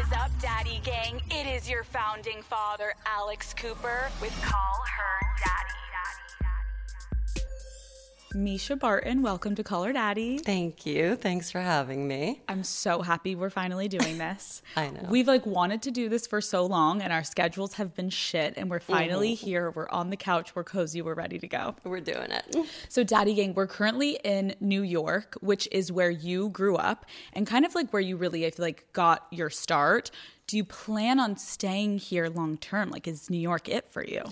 is up, Daddy Gang? It is your founding father, Alex Cooper, with Call Her Daddy. Mischa Barton, welcome to Her Daddy. Thank you. Thanks for having me. I'm so happy we're finally doing this. I know. We've like wanted to do this for so long and our schedules have been shit and we're finally mm-hmm. here. We're on the couch, we're cozy, we're ready to go. We're doing it. So Daddy Gang, we're currently in New York, which is where you grew up and kind of like where you really I feel like got your start. Do you plan on staying here long term? Like is New York it for you?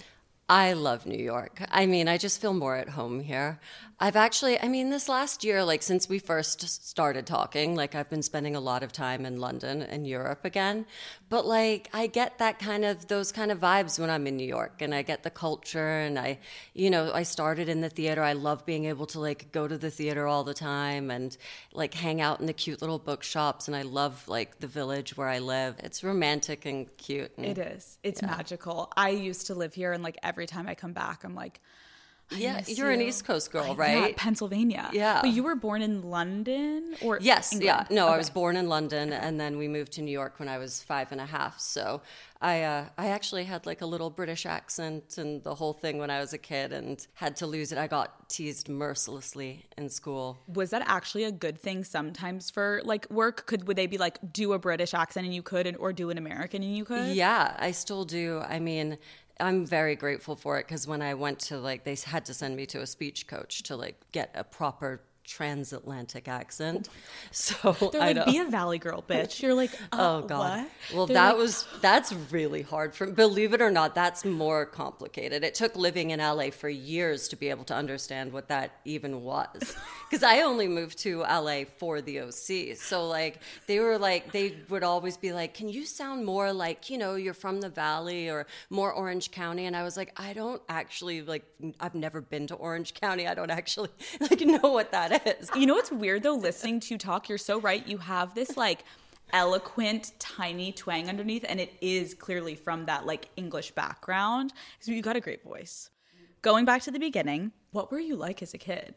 I love New York. I mean, I just feel more at home here. I've actually, I mean, this last year, like since we first started talking, like I've been spending a lot of time in London and Europe again. But like, I get that kind of, those kind of vibes when I'm in New York and I get the culture and I, you know, I started in the theater. I love being able to like go to the theater all the time and like hang out in the cute little bookshops. And I love like the village where I live. It's romantic and cute. And, it is. It's yeah. magical. I used to live here and like every time I come back, I'm like, yeah, you're you. an East Coast girl, right? Yeah, Pennsylvania. Yeah. But you were born in London or Yes, England? yeah. No, okay. I was born in London and then we moved to New York when I was five and a half. So I uh, I actually had like a little British accent and the whole thing when I was a kid and had to lose it. I got teased mercilessly in school. Was that actually a good thing sometimes for like work? Could would they be like do a British accent and you could and, or do an American and you could? Yeah, I still do. I mean, I'm very grateful for it because when I went to like, they had to send me to a speech coach to like get a proper transatlantic accent. So they're like, be a valley girl, bitch. You're like, oh, oh god. What? Well, they're that like, was that's really hard for. Believe it or not, that's more complicated. It took living in LA for years to be able to understand what that even was, because I only moved to LA for the OC. So like they were like they would always be like, can you sound more like you know you're from the valley or more Orange County? And I was like, I don't actually like. I've never been to Orange County. I don't actually like know what that is is. You know what's weird though? Listening to you talk, you're so right. You have this like eloquent, tiny twang underneath, and it is clearly from that like English background. So you got a great voice. Going back to the beginning, what were you like as a kid?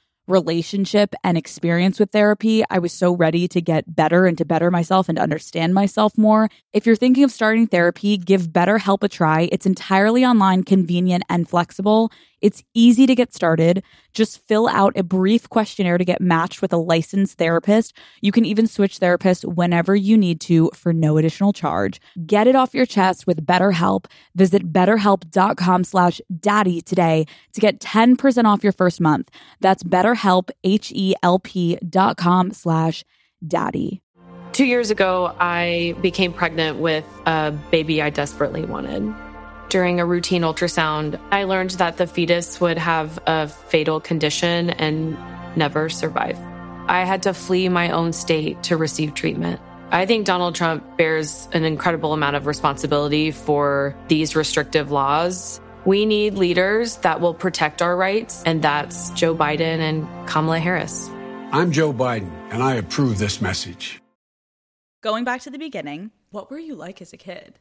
relationship and experience with therapy. I was so ready to get better and to better myself and to understand myself more. If you're thinking of starting therapy, give BetterHelp a try. It's entirely online, convenient, and flexible. It's easy to get started. Just fill out a brief questionnaire to get matched with a licensed therapist. You can even switch therapists whenever you need to for no additional charge. Get it off your chest with BetterHelp. Visit betterhelp.com slash daddy today to get 10% off your first month. That's betterhelp, H-E-L-P dot com slash daddy. Two years ago, I became pregnant with a baby I desperately wanted during a routine ultrasound, I learned that the fetus would have a fatal condition and never survive. I had to flee my own state to receive treatment. I think Donald Trump bears an incredible amount of responsibility for these restrictive laws. We need leaders that will protect our rights, and that's Joe Biden and Kamala Harris. I'm Joe Biden, and I approve this message. Going back to the beginning, what were you like as a kid?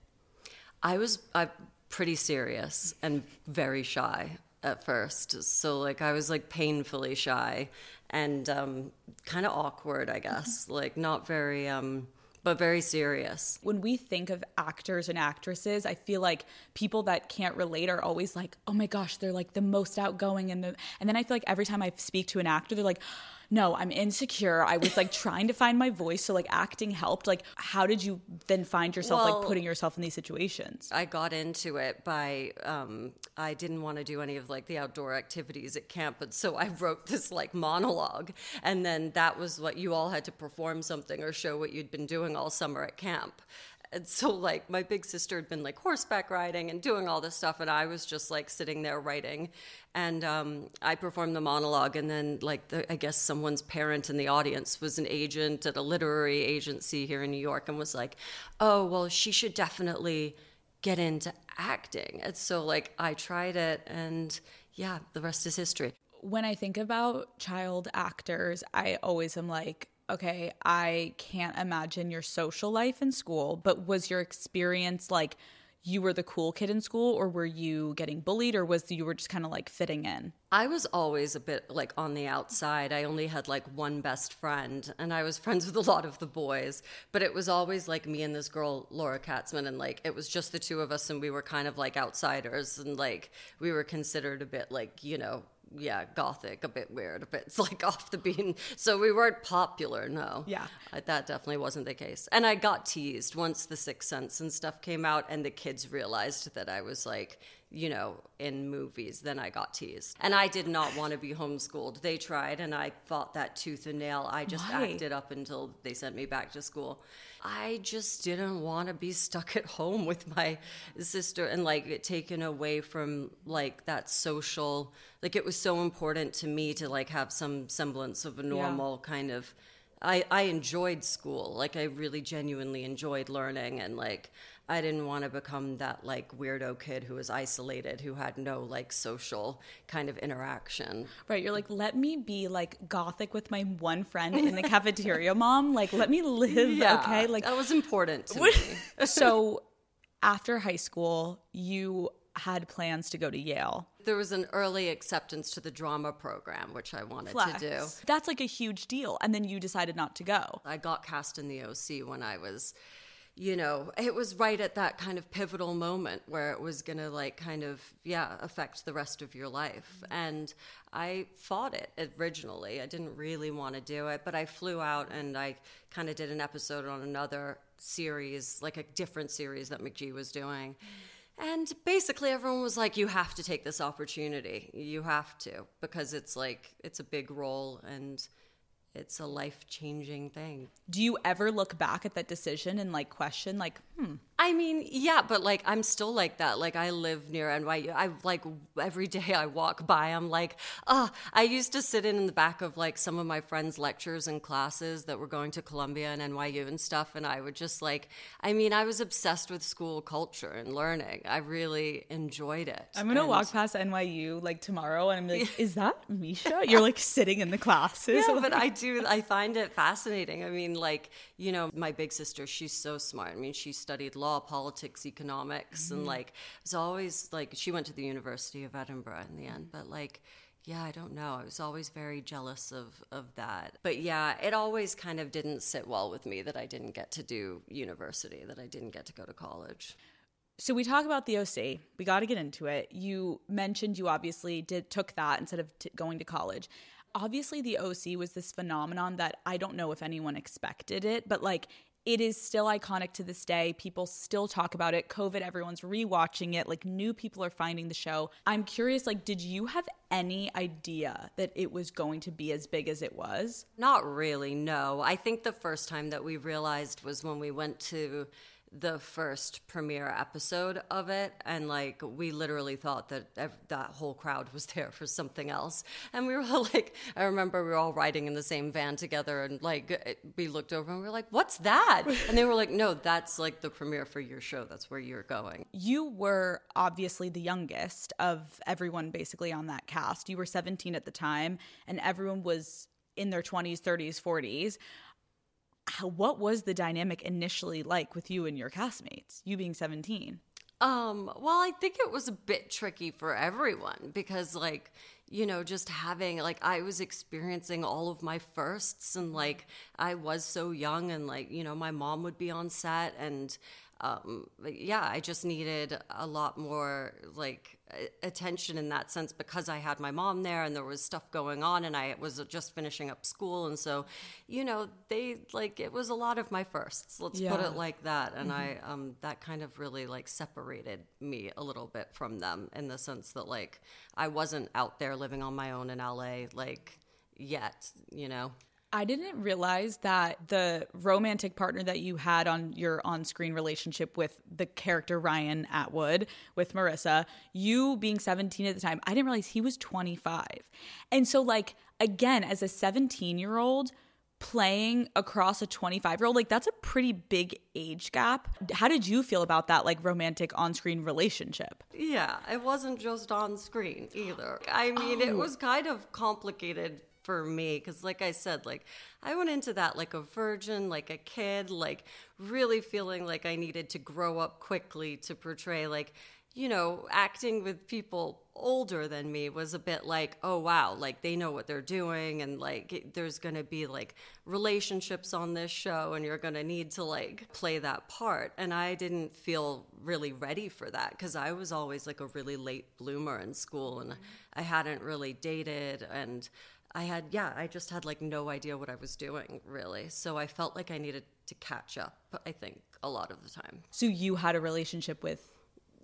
I was uh, pretty serious and very shy at first. So like I was like painfully shy and um, kind of awkward, I guess. like not very um, but very serious. When we think of actors and actresses, I feel like people that can't relate are always like, "Oh my gosh, they're like the most outgoing," and the and then I feel like every time I speak to an actor, they're like no, I'm insecure. I was like trying to find my voice. So like acting helped. Like, how did you then find yourself Well- like putting yourself in these situations? I got into it by um, I didn't want to do any of like the outdoor activities at camp, but so I wrote this like monologue, and then that was what you all had to perform something or show what you'd been doing all summer at camp. And so like my big sister had been like horseback riding and doing all this stuff, and I was just like sitting there writing, and um, I performed the monologue, and then like the, I guess someone's parent in the audience was an agent at a literary agency here in New York, and was like, oh well, she should definitely get into acting. And so like I tried it and yeah, the rest is history. when I think about child actors, I always am like, okay, I can't imagine your social life in school, but was your experience like you were the cool kid in school or were you getting bullied or was you were just kind of like fitting in? I was always a bit like on the outside. I only had like one best friend and I was friends with a lot of the boys, but it was always like me and this girl Laura Katzman and like it was just the two of us and we were kind of like outsiders and like we were considered a bit like, you know, yeah, gothic, a bit weird, a bit like off the beam. So we weren't popular, no. Yeah. I, that definitely wasn't the case. And I got teased once The Sixth Sense and stuff came out, and the kids realized that I was like, you know, in movies. Then I got teased. And I did not want to be homeschooled. They tried, and I fought that tooth and nail. I just Why? acted up until they sent me back to school. I just didn't want to be stuck at home with my sister and like get taken away from like that social like it was so important to me to like have some semblance of a normal kind of I, I enjoyed school. Like I really genuinely enjoyed learning and like I didn't want to become that like weirdo kid who was isolated, who had no like social kind of interaction. Right, you're like, let me be like gothic with my one friend in the cafeteria, mom. Like, let me live, okay? Like, that was important to me. so after high school, you had plans to go to Yale. There was an early acceptance to the drama program, which I wanted to do. That's like a huge deal. And then you decided not to go. I got cast in the OC when I was, you know, it was right at that kind of pivotal moment where it was going to like kind of, yeah, affect the rest of your life. Mm-hmm. And I fought it originally. I didn't really want to do it, but I flew out and I kind of did an episode on another series, like a different series that McG was doing. Mm-hmm. And basically, everyone was like, you have to take this opportunity. You have to, because it's like, it's a big role and it's a life changing thing. Do you ever look back at that decision and like question, like, hmm, I mean, yeah, but like I'm still like that. Like I live near NYU. I like every day I walk by, I'm like, oh, I used to sit in, in the back of like some of my friends' lectures and classes that were going to Columbia and NYU and stuff, and I would just like, I mean, I was obsessed with school culture and learning. I really enjoyed it. I'm gonna And- walk past NYU like tomorrow and I'm like, is that Mischa? You're like sitting in the classes. Yeah, but I do. I find it fascinating. I mean, like you know, my big sister, she's so smart. I mean, she studied law, politics, economics, and mm-hmm. like it's always like she went to the University of Edinburgh in the end. But like, yeah, I don't know. I was always very jealous of of that. But yeah, it always kind of didn't sit well with me that I didn't get to do university, that I didn't get to go to college. So we talk about the OC. We got to get into it. You mentioned you obviously did took that instead of t- going to college. Obviously, the OC was this phenomenon that I don't know if anyone expected it, but like it is still iconic to this day. People still talk about it. COVID, everyone's rewatching it. Like new people are finding the show. I'm curious. Like, did you have any idea that it was going to be as big as it was? Not really, no. I think the first time that we realized was when we went to the first premiere episode of it and like we literally thought that ev- that whole crowd was there for something else and we were all like i remember we were all riding in the same van together and like it- we looked over and we were like what's that and they were like no that's like the premiere for your show that's where you're going You were obviously the youngest of everyone basically on that cast. You were 17 at the time, and everyone was in their 20s, 30s, 40s. How, what was the dynamic initially like with you and your castmates, you being 17? Um, well, I think it was a bit tricky for everyone because, like, you know, just having, like, I was experiencing all of my firsts and, like, I was so young and, like, you know, my mom would be on set and, um, yeah, I just needed a lot more like attention in that sense because I had my mom there and there was stuff going on and I was just finishing up school and so, you know, they like it was a lot of my firsts. Let's yeah. put it like that, and mm-hmm. I um, that kind of really like separated me a little bit from them in the sense that like I wasn't out there living on my own in LA like yet, you know. I didn't realize that the romantic partner that you had on your on screen relationship with the character Ryan Atwood with Marissa, you being 17 at the time, I didn't realize he was 25. And so, like, again, as a 17 year old, playing across a 25 year old like that's a pretty big age gap how did you feel about that like romantic on-screen relationship yeah it wasn't just on screen either i mean oh. it was kind of complicated for me because like i said like i went into that like a virgin like a kid like really feeling like i needed to grow up quickly to portray like you know acting with people older than me was a bit like oh wow like they know what they're doing and like there's going to be like relationships on this show and you're going to need to like play that part. And i didn't feel really ready for that because i was always like a really late bloomer in school and i hadn't really dated and I had, yeah, I just had like no idea what I was doing really. So I felt like I needed to catch up, I think, a lot of the time. So you had a relationship with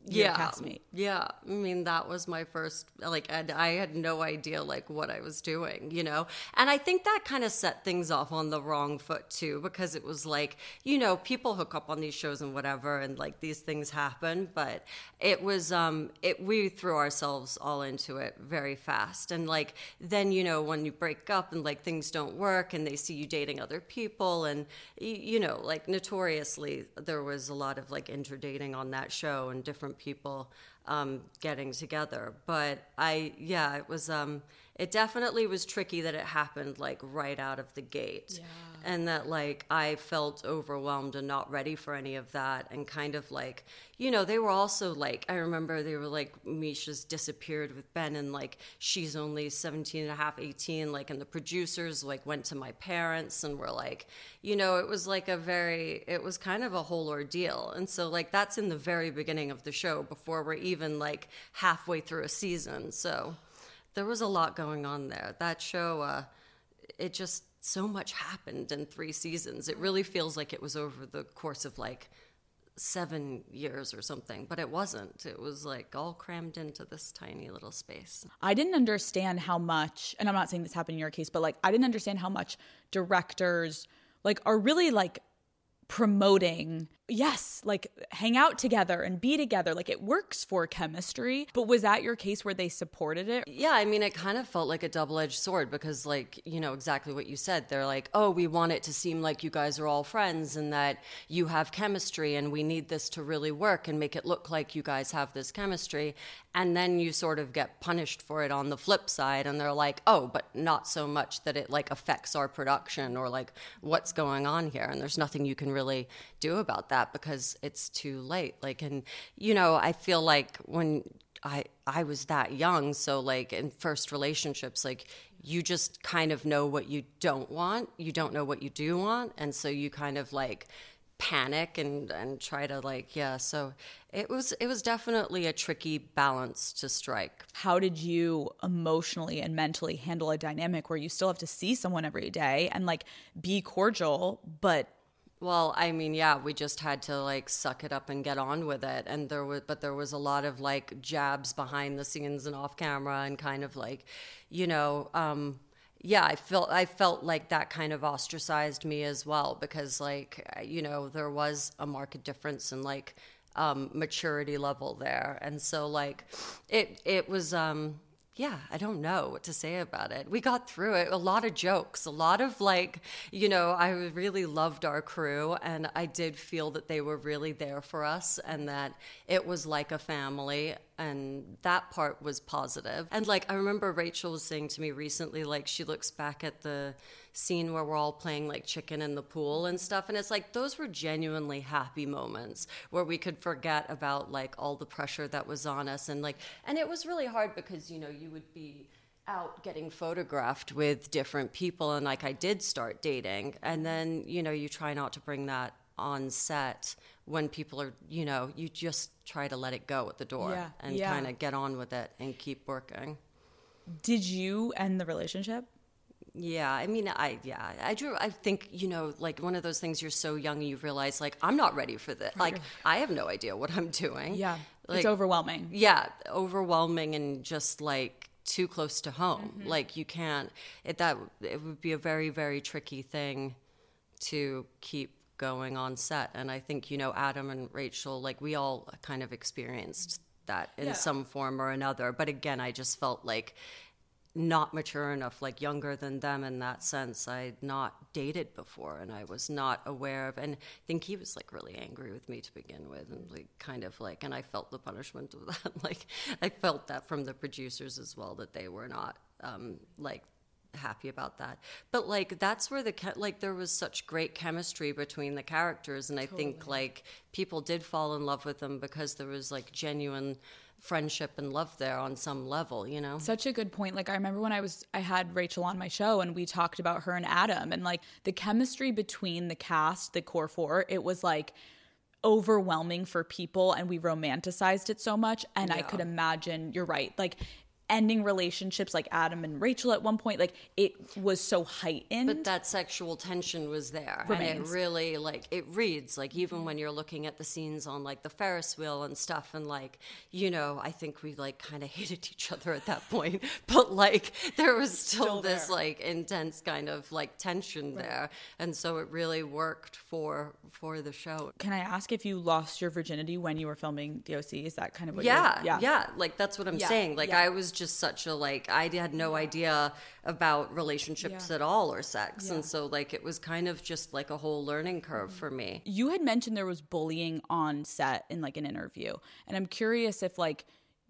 yeah, castmate. Yeah, I mean that was my first like and I had no idea like what I was doing, you know. And I think that kind of set things off on the wrong foot too because it was like, you know, people hook up on these shows and whatever and like these things happen, but it was um it we threw ourselves all into it very fast. And like then, you know, when you break up and like things don't work and they see you dating other people and you know, like notoriously there was a lot of like interdating on that show and different people um, getting together. But I, yeah, it was. Um, it definitely was tricky that it happened like right out of the gate, yeah. and that like I felt overwhelmed and not ready for any of that, and kind of like, you know, they were also like, I remember they were like, Mischa's disappeared with Ben, and like she's only 17 and a half, 18, like, and the producers like went to my parents and were like, you know, it was like a very, it was kind of a whole ordeal, and so like that's in the very beginning of the show before we're even like halfway through a season, so there was a lot going on there. That show, uh, it just so much happened in three seasons. It really feels like it was over the course of like seven years or something, but it wasn't. It was like all crammed into this tiny little space. I didn't understand how much, and I'm not saying this happened in your case, but like I didn't understand how much directors like are really like promoting yes like hang out together and be together. Like it works for chemistry. But was that your case where they supported it? Yeah i mean it kind of felt like a double-edged sword because like you know exactly what you said. They're like oh we want it to seem like you guys are all friends and that you have chemistry and we need this to really work and make it look like you guys have this chemistry. And then you sort of get punished for it on the flip side and they're like oh but not so much that it like affects our production or like what's going on here and there's nothing you can really do about that that because it's too late. Like, and you know, I feel like when I I was that young, so like in first relationships, like you just kind of know what you don't want, you don't know what you do want, and so you kind of like panic and and try to like yeah so it was it was definitely a tricky balance to strike how did you emotionally and mentally handle a dynamic where you still have to see someone every day and like be cordial but well, I mean, yeah, we just had to like suck it up and get on with it. And there was, but there was a lot of like jabs behind the scenes and off camera and kind of like, you know, um, yeah, I felt I felt like that kind of ostracized me as well because like you know there was a marked difference in like um, maturity level there, and so like it it was um, yeah, I don't know what to say about it. We got through it. A lot of jokes, a lot of like, you know, I really loved our crew and I did feel that they were really there for us and that it was like a family. And that part was positive. And like I remember Rachel was saying to me recently, like she looks back at the scene where we're all playing like chicken in the pool and stuff, and it's like those were genuinely happy moments where we could forget about like all the pressure that was on us, and like, and it was really hard because you know you would be out getting photographed with different people and like I did start dating and then you know you try not to bring that on set when people are you know you just try to let it go at the door Yeah, and yeah. kind of get on with it and keep working Did you end the relationship? yeah i mean i yeah i drew i think you know like one of those things you're so young and you realize like i'm not ready for this like i have no idea what i'm doing Yeah. like, it's overwhelming. yeah overwhelming and just like too close to home Mm-hmm. like you can't it that it would be a very very tricky thing to keep going on set. And i think you know adam and rachel like we all kind of experienced that in Yeah. some form or another. But again i just felt like not mature enough like younger than them in that sense. I'd not dated before and i was not aware of and i think he was like really angry with me to begin with and like kind of like and i felt the punishment of that. Like i felt that from the producers as well that they were not um like happy about that but like that's where the like there was such great chemistry between the characters and i think like people did fall in love with them because there was like genuine friendship and love there on some level you know Such a good point. Like I remember when I was I had Rachel on my show and we talked about her and Adam and like the chemistry between the cast, the core four, it was like overwhelming for people and we romanticized it so much and I could imagine you're right. Like ending relationships like Adam and Rachel at one point like it was so heightened. but that sexual tension was there and it really like it reads like even when you're looking at the scenes on like the ferris wheel and stuff and like you know i think we like kind of hated each other at that point but like there was still, Still this there. like intense kind of like tension there and so it really worked for for the show Can I ask if you lost your virginity when you were filming the OC? Is that kind of what yeah, you're yeah, Like that's what I'm Yeah, saying. Like yeah. I was just such a like I had no idea about relationships Yeah. at all or sex, Yeah. and so like it was kind of just like a whole learning curve Mm-hmm. for me. You had mentioned there was bullying on set in like an interview. And I'm curious if like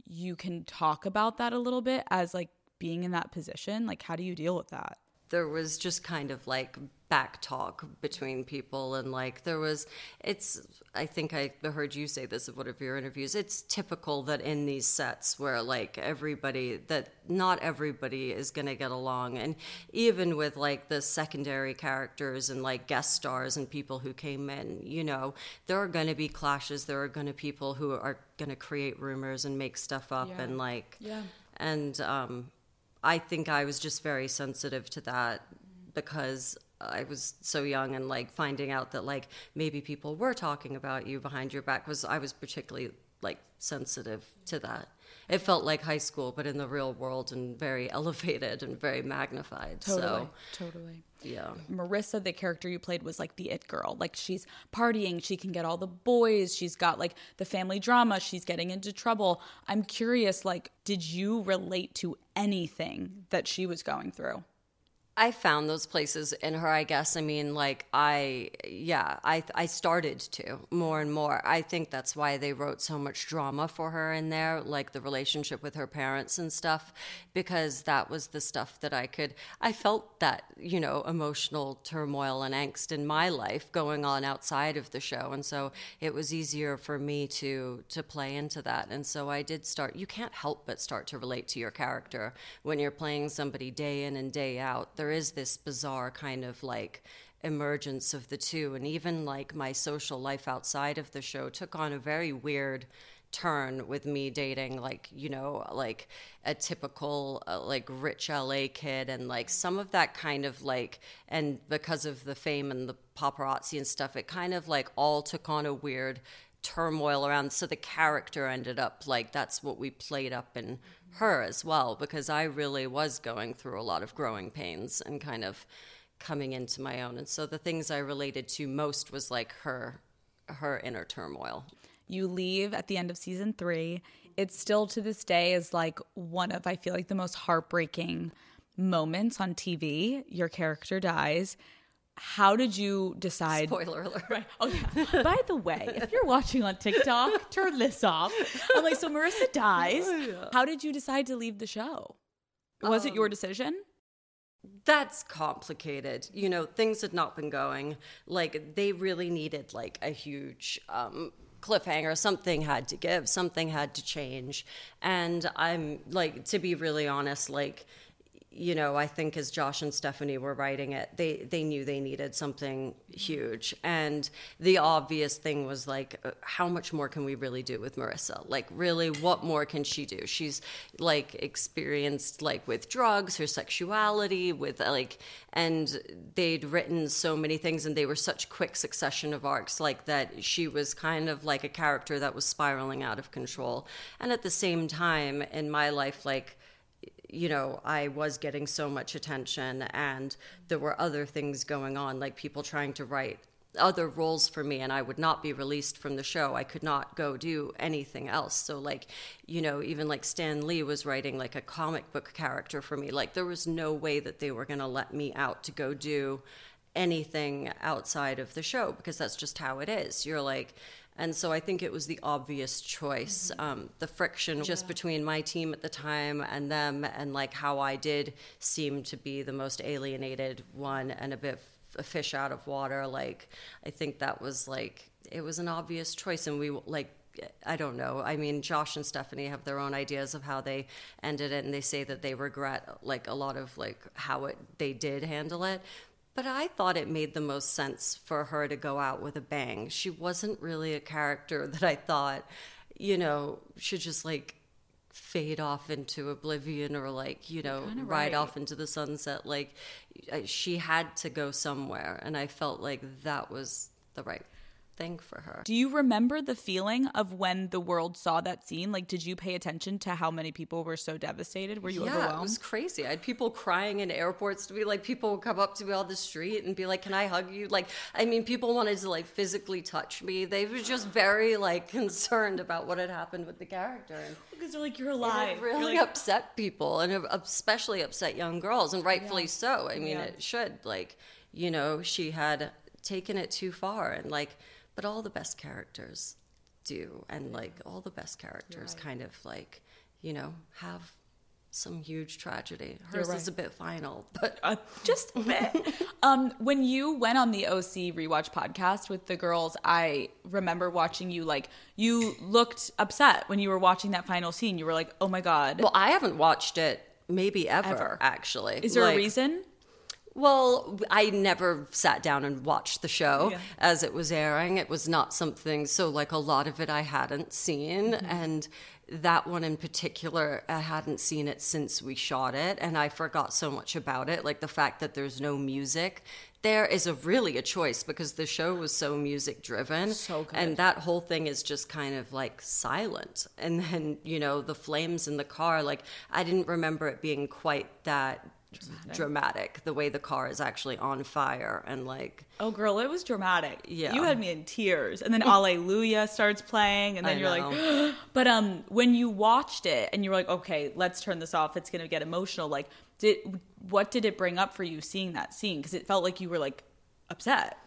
you can talk about that a little bit as like being in that position. Like how do you deal with that? There was just kind of like back talk between people and like there was it's i think i heard you say this at one of your interviews it's typical that in these sets where like everybody that not everybody is going to get along and even with like the secondary characters and like guest stars and people who came in you know there are going to be clashes there are going to people who are going to create rumors and make stuff up Yeah. and like Yeah. and um, I think I was just very sensitive to that because I was so young and like finding out that like maybe people were talking about you behind your back was I was particularly like sensitive to that. It felt like high school, but in the real world and very elevated and very magnified. So totally. Yeah. Marissa, the character you played, was like the it girl. Like she's partying, she can get all the boys, she's got like the family drama, she's getting into trouble. I'm curious, like, did you relate to anything that she was going through? I found those places in her, I guess. I mean, like I, yeah, I, I started to more and more. I think that's why they wrote so much drama for her in there, like the relationship with her parents and stuff, because that was the stuff that I could. I felt that you know emotional turmoil and angst in my life going on outside of the show, and so it was easier for me to to play into that. And so I did start. You can't help but start to relate to your character when you're playing somebody day in and day out. There is this bizarre kind of like emergence of the two and even like my social life outside of the show took on a very weird turn with me dating like you know like a typical uh, like rich LA kid and like some of that kind of like and because of the fame and the paparazzi and stuff it kind of like all took on a weird turmoil around so the character ended up like that's what we played up in her as well because I really was going through a lot of growing pains and kind of coming into my own and so the things I related to most was like her her inner turmoil You leave at the end of season three. It still to this day is like one of, I feel like, the most heartbreaking moments on TV. Your character dies. How did you decide? Spoiler alert. Right. Oh yeah. By the way, if you're watching on TikTok, turn this off. I'm like, so Marissa dies. Oh, How did you decide to leave the show? Was it Um, your decision? That's complicated. You know, things had not been going. Like they really needed like a huge um cliffhanger. Something had to give, something had to change. And I'm like to be really honest, like you know, I think as Josh and Stephanie were writing it, they they knew they needed something huge, and the obvious thing was like, uh, how much more can we really do with Marissa? Like, really, what more can she do? She's like experienced like with drugs, her sexuality, with like, and they'd written so many things, and they were such quick succession of arcs, like that she was kind of like a character that was spiraling out of control, and at the same time in my life, like you know, I was getting so much attention and there were other things going on, like people trying to write other roles for me and I would not be released from the show. I could not go do anything else. So like, you know, even like Stan Lee was writing like a comic book character for me. Like there was no way that they were going to let me out to go do anything outside of the show because that's just how it is. You're like and so I think it was the obvious choice. Um, the friction just between my team at the time and them, and like how I did seem to be the most alienated one and a bit a fish out of water. Like, I think that was like, it was an obvious choice. And we like, I don't know. I mean, Josh and Stephanie have their own ideas of how they ended it, and they say that they regret like a lot of like how it they did handle it. But I thought it made the most sense for her to go out with a bang. She wasn't really a character that I thought, you know, should just like fade off into oblivion or like, you know, ride right. off into the sunset. Like she had to go somewhere. And I felt like that was the right thing for her. Do you remember the feeling of when the world saw that scene? Like, did you pay attention to how many people were so devastated? Were you yeah, overwhelmed? it was crazy. I had people crying in airports to be like, people would come up to me on the street and be like, "Can I hug you?" Like, I mean, people wanted to like physically touch me. They were just very like concerned about what had happened with the character, because they're like, you're alive. it really like, upset people, and especially upset young girls, and rightfully so. I mean, Yeah. it should. Like, you know, she had taken it too far, and like, but all the best characters do, and like all the best characters kind of like, you know, have some huge tragedy. Hers right. is a bit final, but uh, just a bit. um, when you went on the OC rewatch podcast with the girls, I remember watching you like you looked upset when you were watching that final scene. You were like, "Oh my god." well, I haven't watched it maybe ever, Ever. actually. Is there a reason? Well, I never sat down and watched the show Yeah. as it was airing. It was not something, so like a lot of it I hadn't seen. Mm-hmm. And that one in particular, I hadn't seen it since we shot it. And I forgot so much about it. Like the fact that there's no music there is a really a choice because the show was so music driven. So. And that whole thing is just kind of like silent. And then, you know, the flames in the car, like I didn't remember it being quite that dramatic, the way the car is actually on fire and like Oh, girl, it was dramatic. Yeah. you had me in tears, and then Alleluia starts playing, and then I you're know. like, but um, when you watched it and you were like, okay, let's turn this off. It's gonna get emotional. Like, did what did it bring up for you seeing that scene? Because it felt like you were like upset.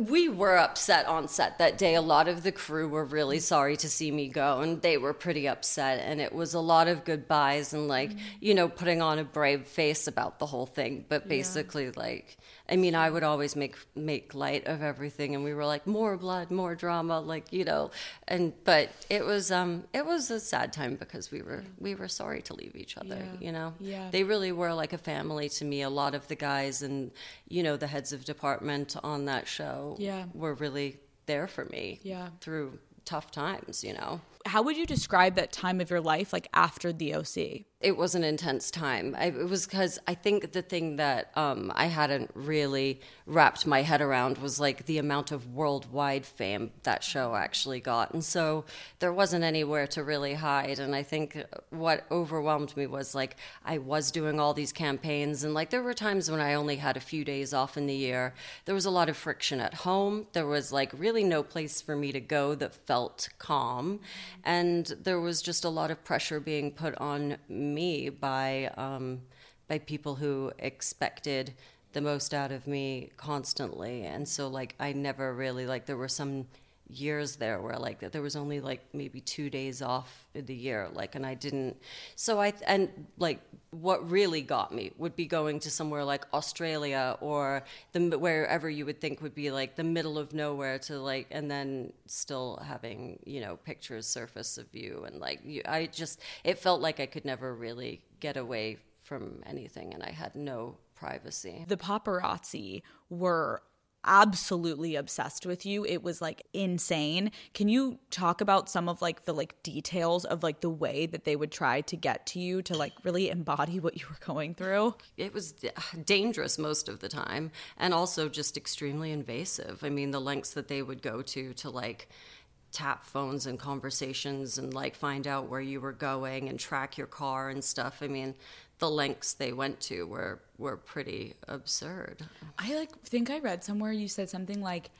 We were upset on set that day. A lot of the crew were really sorry to see me go, and they were pretty upset. And it was a lot of goodbyes and, like, mm-hmm. you know, putting on a brave face about the whole thing. But basically, like, I mean, I would always make make light of everything, and we were like, more blood, more drama, like, you know. And but it was um it was a sad time because we were we were sorry to leave each other. Yeah. You know, Yeah. they really were like a family to me. A lot of the guys and you know the heads of department on that show Yeah. were really there for me Yeah. through tough times, you know. How would you describe that time of your life, like after the OC? It was an intense time. I, it was because I think the thing that um, I hadn't really wrapped my head around was like the amount of worldwide fame that show actually got. And so there wasn't anywhere to really hide. And I think what overwhelmed me was like I was doing all these campaigns, and like there were times when I only had a few days off in the year. There was a lot of friction at home. There was like really no place for me to go that felt calm. And there was just a lot of pressure being put on me by um, by people who expected the most out of me constantly. And so, like, I never really, like, there were some years there where like that there was only like maybe two days off in the year like and i didn't so i and like what really got me would be going to somewhere like australia or the wherever you would think would be like the middle of nowhere to like and then still having you know pictures surface of you and like you, i just it felt like i could never really get away from anything and i had no privacy. The paparazzi were absolutely obsessed with you. It was like insane. Can you talk about some of like the like details of like the way that they would try to get to you to like really embody what you were going through? It was dangerous most of the time and also just extremely invasive. I mean, the lengths that they would go to to like tap phones and conversations and like find out where you were going and track your car and stuff. I mean, the lengths they went to were were pretty absurd. I like think I read somewhere you said something like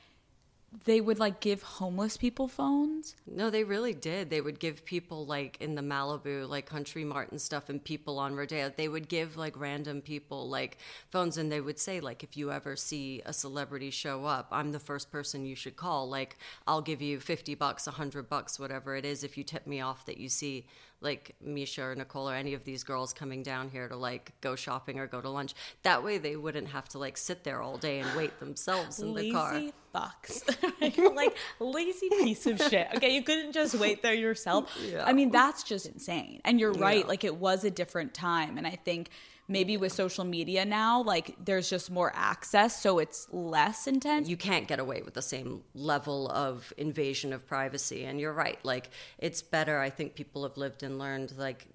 they would like give homeless people phones. No, they really did. They would give people like in the Malibu, like Country Mart and stuff, and people on Rodeo. They would give like random people like phones, and they would say like, if you ever see a celebrity show up, I'm the first person you should call. Like, I'll give you fifty bucks, a hundred bucks, whatever it is, if you tip me off that you see like Mischa or Nicole or any of these girls coming down here to like go shopping or go to lunch. That way they wouldn't have to like sit there all day and wait themselves in lazy the car. Lazy fucks. like lazy piece of shit. Okay, you couldn't just wait there yourself. Yeah. I mean, that's just insane. And you're right, yeah. like it was a different time and I think maybe with social media now, like there's just more access, so it's less intense. You can't get away with the same level of invasion of privacy. And you're right, like it's better. I think people have lived and learned, like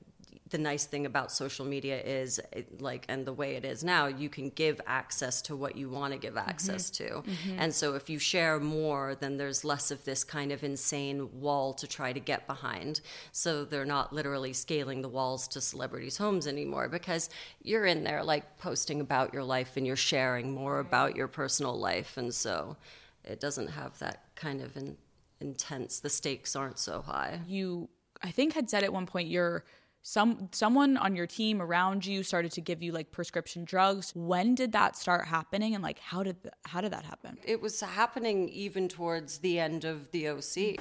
the nice thing about social media is like and the way it is now you can give access to what you want to give mm-hmm. access mm-hmm. to mm-hmm. and so if you share more then there's less of this kind of insane wall to try to get behind so they're not literally scaling the walls to celebrities homes anymore because you're in there like posting about your life and you're sharing more about your personal life and so it doesn't have that kind of in, intense the stakes aren't so high you i think had said at one point you're some someone on your team around you started to give you like prescription drugs. When did that start happening and like how did how did that happen? It was happening even towards the end of the OC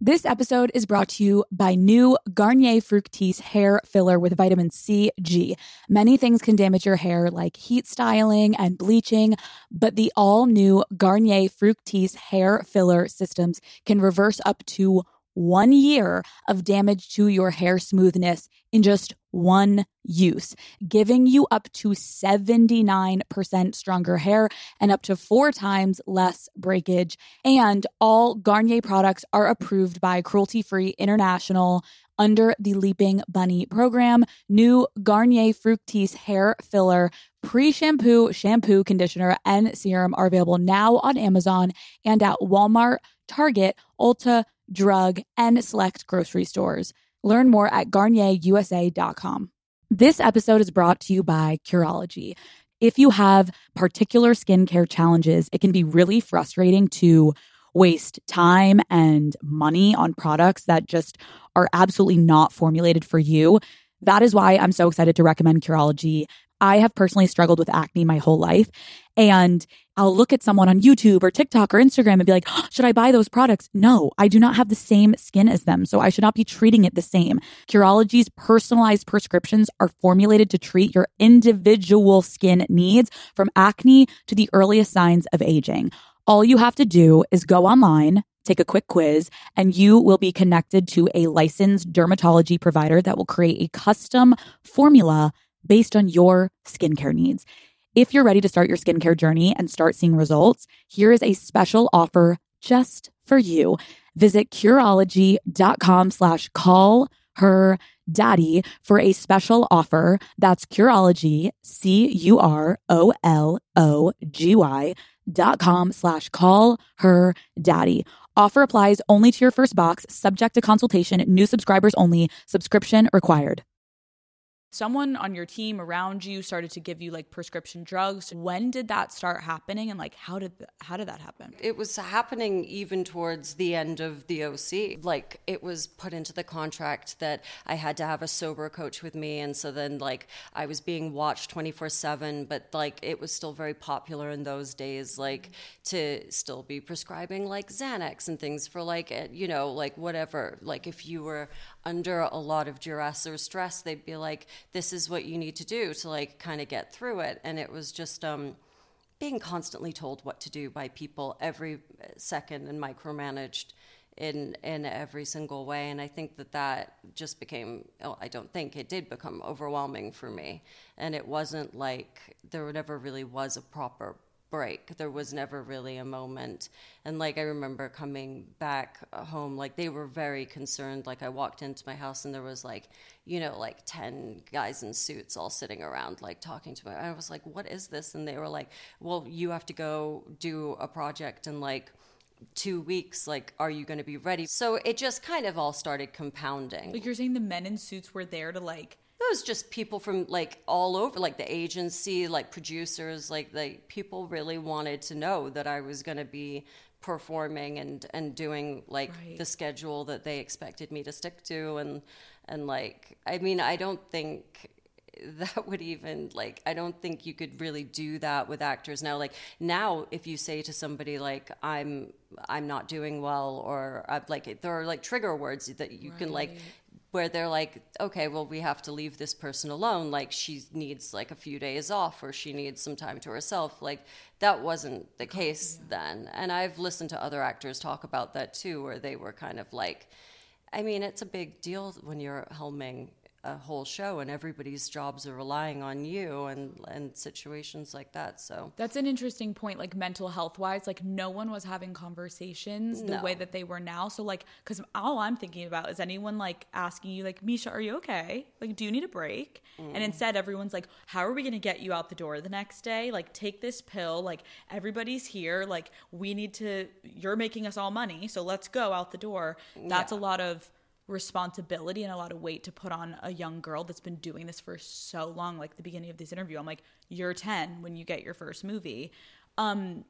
This episode is brought to you by new Garnier Fructis hair filler with vitamin C, G. Many things can damage your hair, like heat styling and bleaching, but the all new Garnier Fructis hair filler systems can reverse up to one year of damage to your hair smoothness in just one use, giving you up to 79% stronger hair and up to four times less breakage. And all Garnier products are approved by Cruelty Free International under the Leaping Bunny program. New Garnier Fructis hair filler, pre shampoo, shampoo, conditioner, and serum are available now on Amazon and at Walmart, Target, Ulta, drug, and select grocery stores. Learn more at garnierusa.com. This episode is brought to you by Curology. If you have particular skincare challenges, it can be really frustrating to waste time and money on products that just are absolutely not formulated for you. That is why I'm so excited to recommend Curology. I have personally struggled with acne my whole life. And I'll look at someone on YouTube or TikTok or Instagram and be like, oh, should I buy those products? No, I do not have the same skin as them. So I should not be treating it the same. Curology's personalized prescriptions are formulated to treat your individual skin needs from acne to the earliest signs of aging. All you have to do is go online, take a quick quiz, and you will be connected to a licensed dermatology provider that will create a custom formula based on your skincare needs. If you're ready to start your skincare journey and start seeing results, here is a special offer just for you. Visit Curology.com slash call her daddy for a special offer. That's Curology, C-U-R-O-L-O-G-Y dot com slash call her daddy. Offer applies only to your first box, subject to consultation, new subscribers only, subscription required. Someone on your team around you started to give you like prescription drugs. When did that start happening and like how did th- how did that happen? It was happening even towards the end of the OC like it was put into the contract that I had to have a sober coach with me and so then like I was being watched 24/7 but like it was still very popular in those days like to still be prescribing like Xanax and things for like eh, you know like whatever. Like if you were under a lot of duress or stress they'd be like this is what you need to do to like kind of get through it. And it was just um being constantly told what to do by people every second and micromanaged in in every single way. And i think that that just became oh, i don't think it did become overwhelming for me. And it wasn't like there never really was a proper break. There was never really a moment. And like I remember coming back home, like they were very concerned. Like I walked into my house and there was like, you know, like 10 guys in suits all sitting around, like talking to me. I was like, what is this? And they were like, well, you have to go do a project and like, two weeks like are you going to be ready so it just kind of all started compounding like you're saying the men in suits were there to like it was just people from like all over like the agency like producers like like people really wanted to know that i was going to be performing and and doing like right. the schedule that they expected me to stick to and and like i mean i don't think that would even like i don't think you could really do that with actors now like now if you say to somebody like i'm i'm not doing well or I'm like there are like trigger words that you right. can like where they're like, okay, well, we have to leave this person alone. Like, she needs like a few days off or she needs some time to herself. Like, that wasn't the case yeah. then. And I've listened to other actors talk about that too, where they were kind of like, I mean, it's a big deal when you're helming a whole show and everybody's jobs are relying on you and and situations like that so that's an interesting point like mental health wise like no one was having conversations the no. way that they were now so like because all i'm thinking about is anyone like asking you like Mischa are you okay like do you need a break mm. and instead everyone's like how are we going to get you out the door the next day like take this pill like everybody's here like we need to you're making us all money so let's go out the door that's yeah. a lot of responsibility and a lot of weight to put on a young girl that's been doing this for so long like the beginning of this interview. I'm like you're 10 when you get your first movie. Um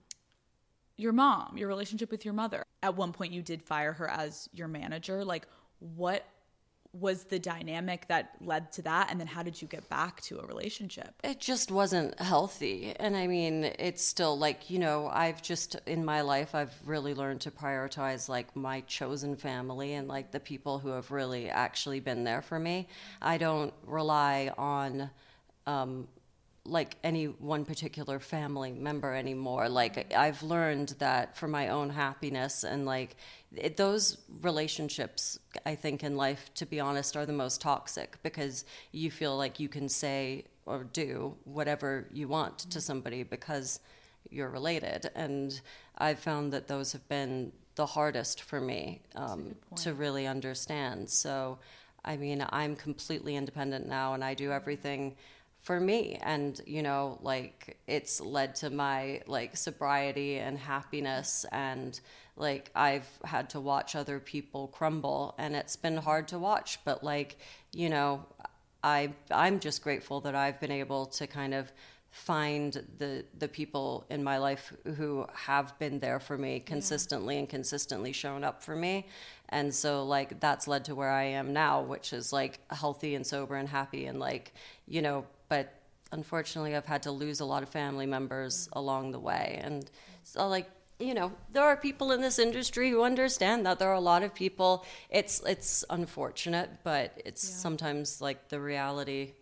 your mom your relationship with your mother. At one point you did fire her as your manager. Like what was the dynamic that led to that? And then how did you get back to a relationship? It just wasn't healthy. And i mean it's still like you know i've just in my life i've really learned to prioritize like my chosen family and like the people who have really actually been there for me. I don't rely on um, like any one particular family member anymore. Like I've learned that for my own happiness and like it, those relationships, I think in life, to be honest, are the most toxic because you feel like you can say or do whatever you want to somebody because you're related. And I've found that those have been the hardest for me um, to really understand. So, I mean, I'm completely independent now and I do everything for me. And you know like it's led to my like sobriety and happiness. And like I've had to watch other people crumble. And it's been hard to watch but like you know I I'm just grateful that I've been able to kind of find the the people in my life who have been there for me consistently yeah. and consistently shown up for me. And so like that's led to where I am now which is like healthy and sober and happy. And like you know but unfortunately I've had to lose a lot of family members along the way. And so like you know, there are people in this industry who understand that there are a lot of people. It's it's unfortunate, but it's yeah. sometimes like the reality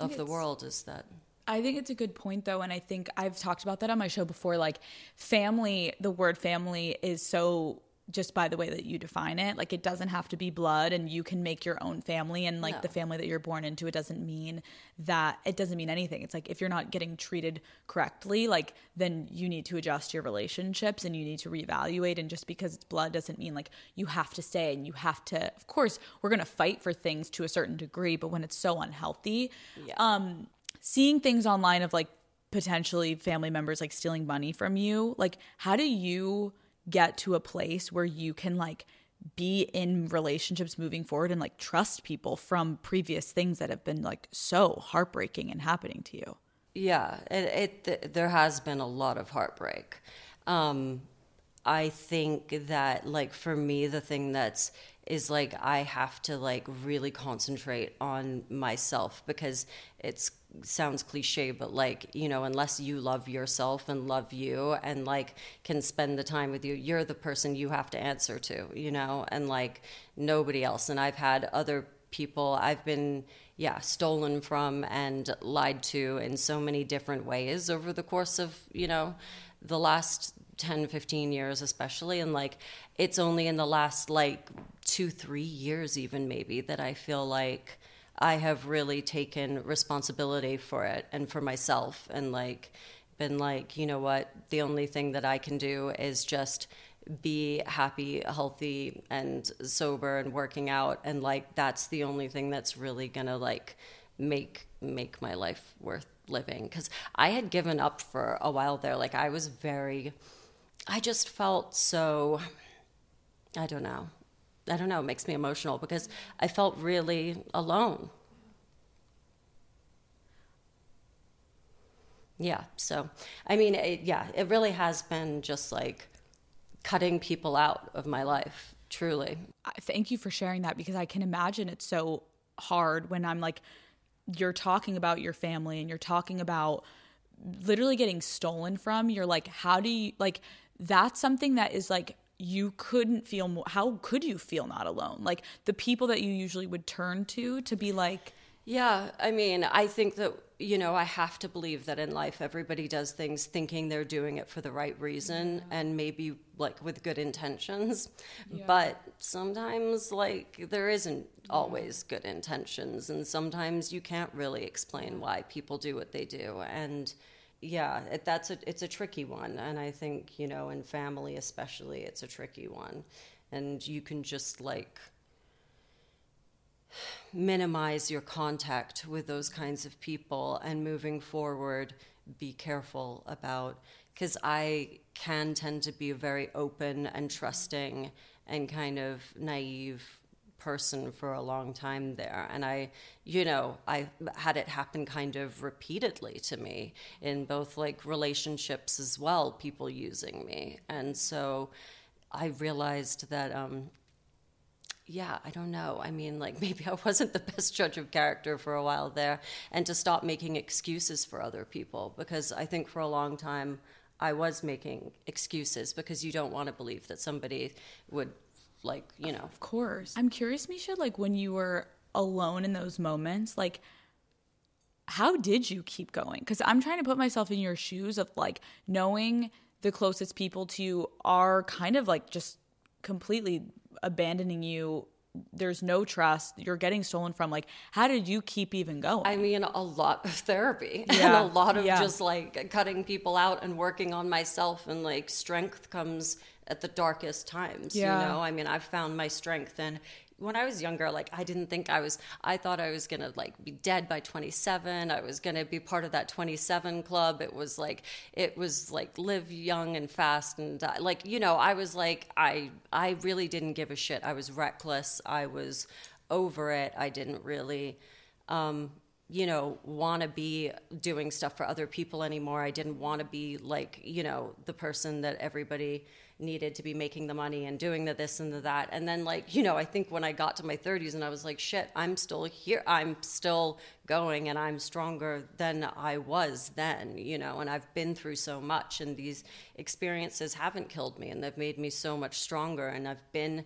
of the world is that I think it's a good point though and I think I've talked about that on my show before like family the word family is so just by the way that you define it. Like it doesn't have to be blood and you can make your own family and like no. the family that you're born into it doesn't mean that it doesn't mean anything. It's like if you're not getting treated correctly, like then you need to adjust your relationships and you need to reevaluate and just because it's blood doesn't mean like you have to stay and you have to of course, we're going to fight for things to a certain degree, but when it's so unhealthy, yeah. um seeing things online of like potentially family members like stealing money from you, like how do you get to a place where you can like be in relationships moving forward and like trust people from previous things that have been like so heartbreaking and happening to you. Yeah, it, it there has been a lot of heartbreak. Um, I think that like for me, the thing that's is like I have to like really concentrate on myself because it sounds cliche, but like, you know, unless you love yourself and love you and like can spend the time with you, you're the person you have to answer to, you know, and like nobody else. And I've had other people I've been, yeah, stolen from and lied to in so many different ways over the course of, you know, the last 10 15 years especially and like it's only in the last like 2 3 years even maybe that I feel like I have really taken responsibility for it and for myself and like been like you know what the only thing that I can do is just be happy, healthy, and sober, and working out, and like that's the only thing that's really gonna like make make my life worth living. Because I had given up for a while there. Like I was very I just felt so, I don't know. I don't know, it makes me emotional because I felt really alone. Yeah, so I mean, it, yeah, it really has been just like cutting people out of my life, truly. Thank you for sharing that because I can imagine it's so hard when I'm like, you're talking about your family and you're talking about literally getting stolen from. You're like, how do you, like, that's something that is like you couldn't feel more how could you feel not alone like the people that you usually would turn to to be like yeah i mean i think that you know i have to believe that in life everybody does things thinking they're doing it for the right reason yeah. and maybe like with good intentions yeah. but sometimes like there isn't always good intentions and sometimes you can't really explain why people do what they do and yeah, it, that's a it's a tricky one, and I think you know in family especially it's a tricky one, and you can just like minimize your contact with those kinds of people and moving forward be careful about because I can tend to be a very open and trusting and kind of naive person for a long time there. And I, you know, I had it happen kind of repeatedly to me in both like relationships as well, people using me. And so I realized that, um, yeah, I don't know. I mean, like maybe I wasn't the best judge of character for a while there, and to stop making excuses for other people because I think for a long time I was making excuses because you don't want to believe that somebody would like you know. Of course. I'm curious Mischa like when you were alone in those moments like how did you keep going? Because i'm trying to put myself in your shoes of like knowing the closest people to you are kind of like just completely abandoning you. There's no trust. You're getting stolen from. Like how did you keep even going? I mean a lot of therapy yeah. and a lot of yeah. just like cutting people out and working on myself and like strength comes at the darkest times yeah. you know i mean i've found my strength and when I was younger, like I didn't think I was. I thought I was gonna like be dead by 27. I was gonna be part of that 27 club. It was like it was like live young and fast and uh, like you know. I was like I I really didn't give a shit. I was reckless. I was over it. I didn't really. Um, you know, want to be doing stuff for other people anymore. I didn't want to be like, you know, the person that everybody needed to be making the money and doing the this and the that. And then, like, you know, I think when I got to my 30s and I was like, shit, I'm still here. I'm still going and I'm stronger than I was then, you know, and I've been through so much. And these experiences haven't killed me and they've made me so much stronger. And I've been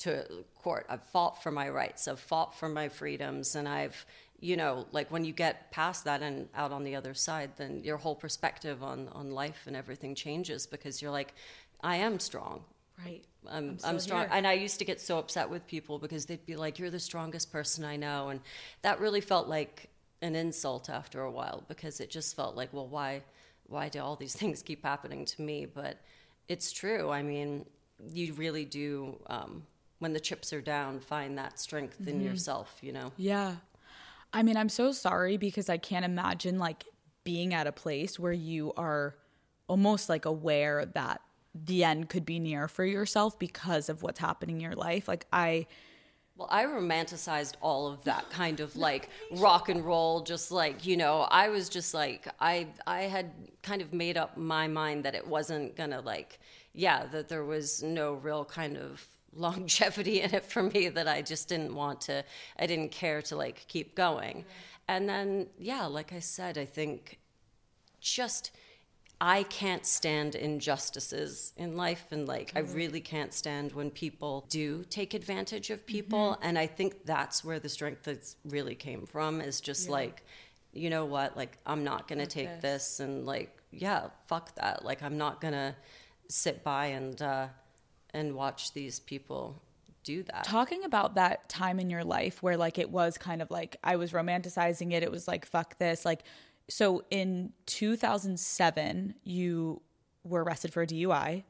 to court, I've fought for my rights, I've fought for my freedoms, and I've you know, like when you get past that and out on the other side, then your whole perspective on, on life and everything changes because you're like, I am strong. Right. I'm, I'm, I'm strong. Here. And I used to get so upset with people because they'd be like, you're the strongest person I know. And that really felt like an insult after a while because it just felt like, well, why, why do all these things keep happening to me? But it's true. I mean, you really do, um, when the chips are down, find that strength mm-hmm. in yourself, you know? Yeah. I mean, I'm so sorry because I can't imagine like being at a place where you are almost like aware that the end could be near for yourself because of what's happening in your life. Like I well, I romanticized all of that kind of like rock and roll, just like, you know, I was just like I I had kind of made up my mind that it wasn't gonna like yeah, that there was no real kind of longevity in it for me that I just didn't want to I didn't care to like keep going. And then yeah, like I said, I think just I can't stand injustices in life, and like I really can't stand when people do take advantage of people. Mm-hmm. And I think that's where the strength that's really came from is just yeah. like, you know what, like I'm not gonna take this. this. and like yeah, fuck that. Like I'm not gonna sit by and uh, and watch these people do that. Talking about that time in your life where like it was kind of like I was romanticizing it. It was like fuck this, like so in 2007 you were arrested for a DUI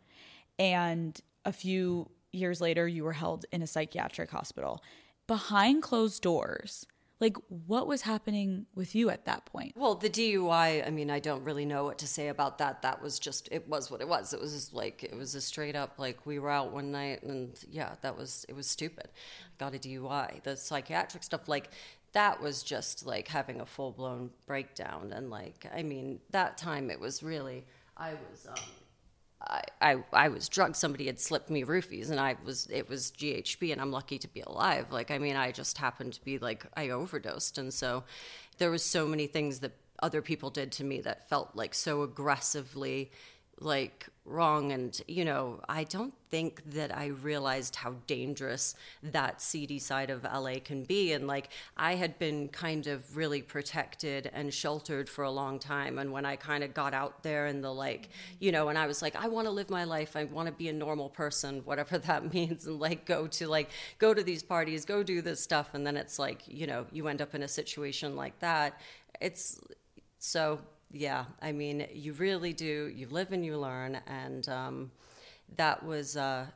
and a few years later you were held in a psychiatric hospital. Behind closed doors like what was happening with you at that point? Well the dui i mean i don't really know what to say about that. That was just it was what it was. It was like it was a straight up like we were out one night and yeah that was it was stupid. Got a dui the psychiatric stuff like that was just like having a full blown breakdown. And like, I mean, that time it was really, I was, um, I, I, I was drugged. Somebody had slipped me roofies, and I was it was GHB, and I'm lucky to be alive. Like I mean, I just happened to be like I overdosed, and so there was so many things that other people did to me that felt like so aggressively like wrong and you know i don't think that i realized how dangerous that seedy side of la can be. And like i had been kind of really protected and sheltered for a long time. And when i kind of got out there and the like you know and i was like i want to live my life. I want to be a normal person whatever that means and like go to like go to these parties go do this stuff. And then it's like you know you end up in a situation like that. It's so yeah, I mean, you really do. You live and you learn, and um, that was, uh,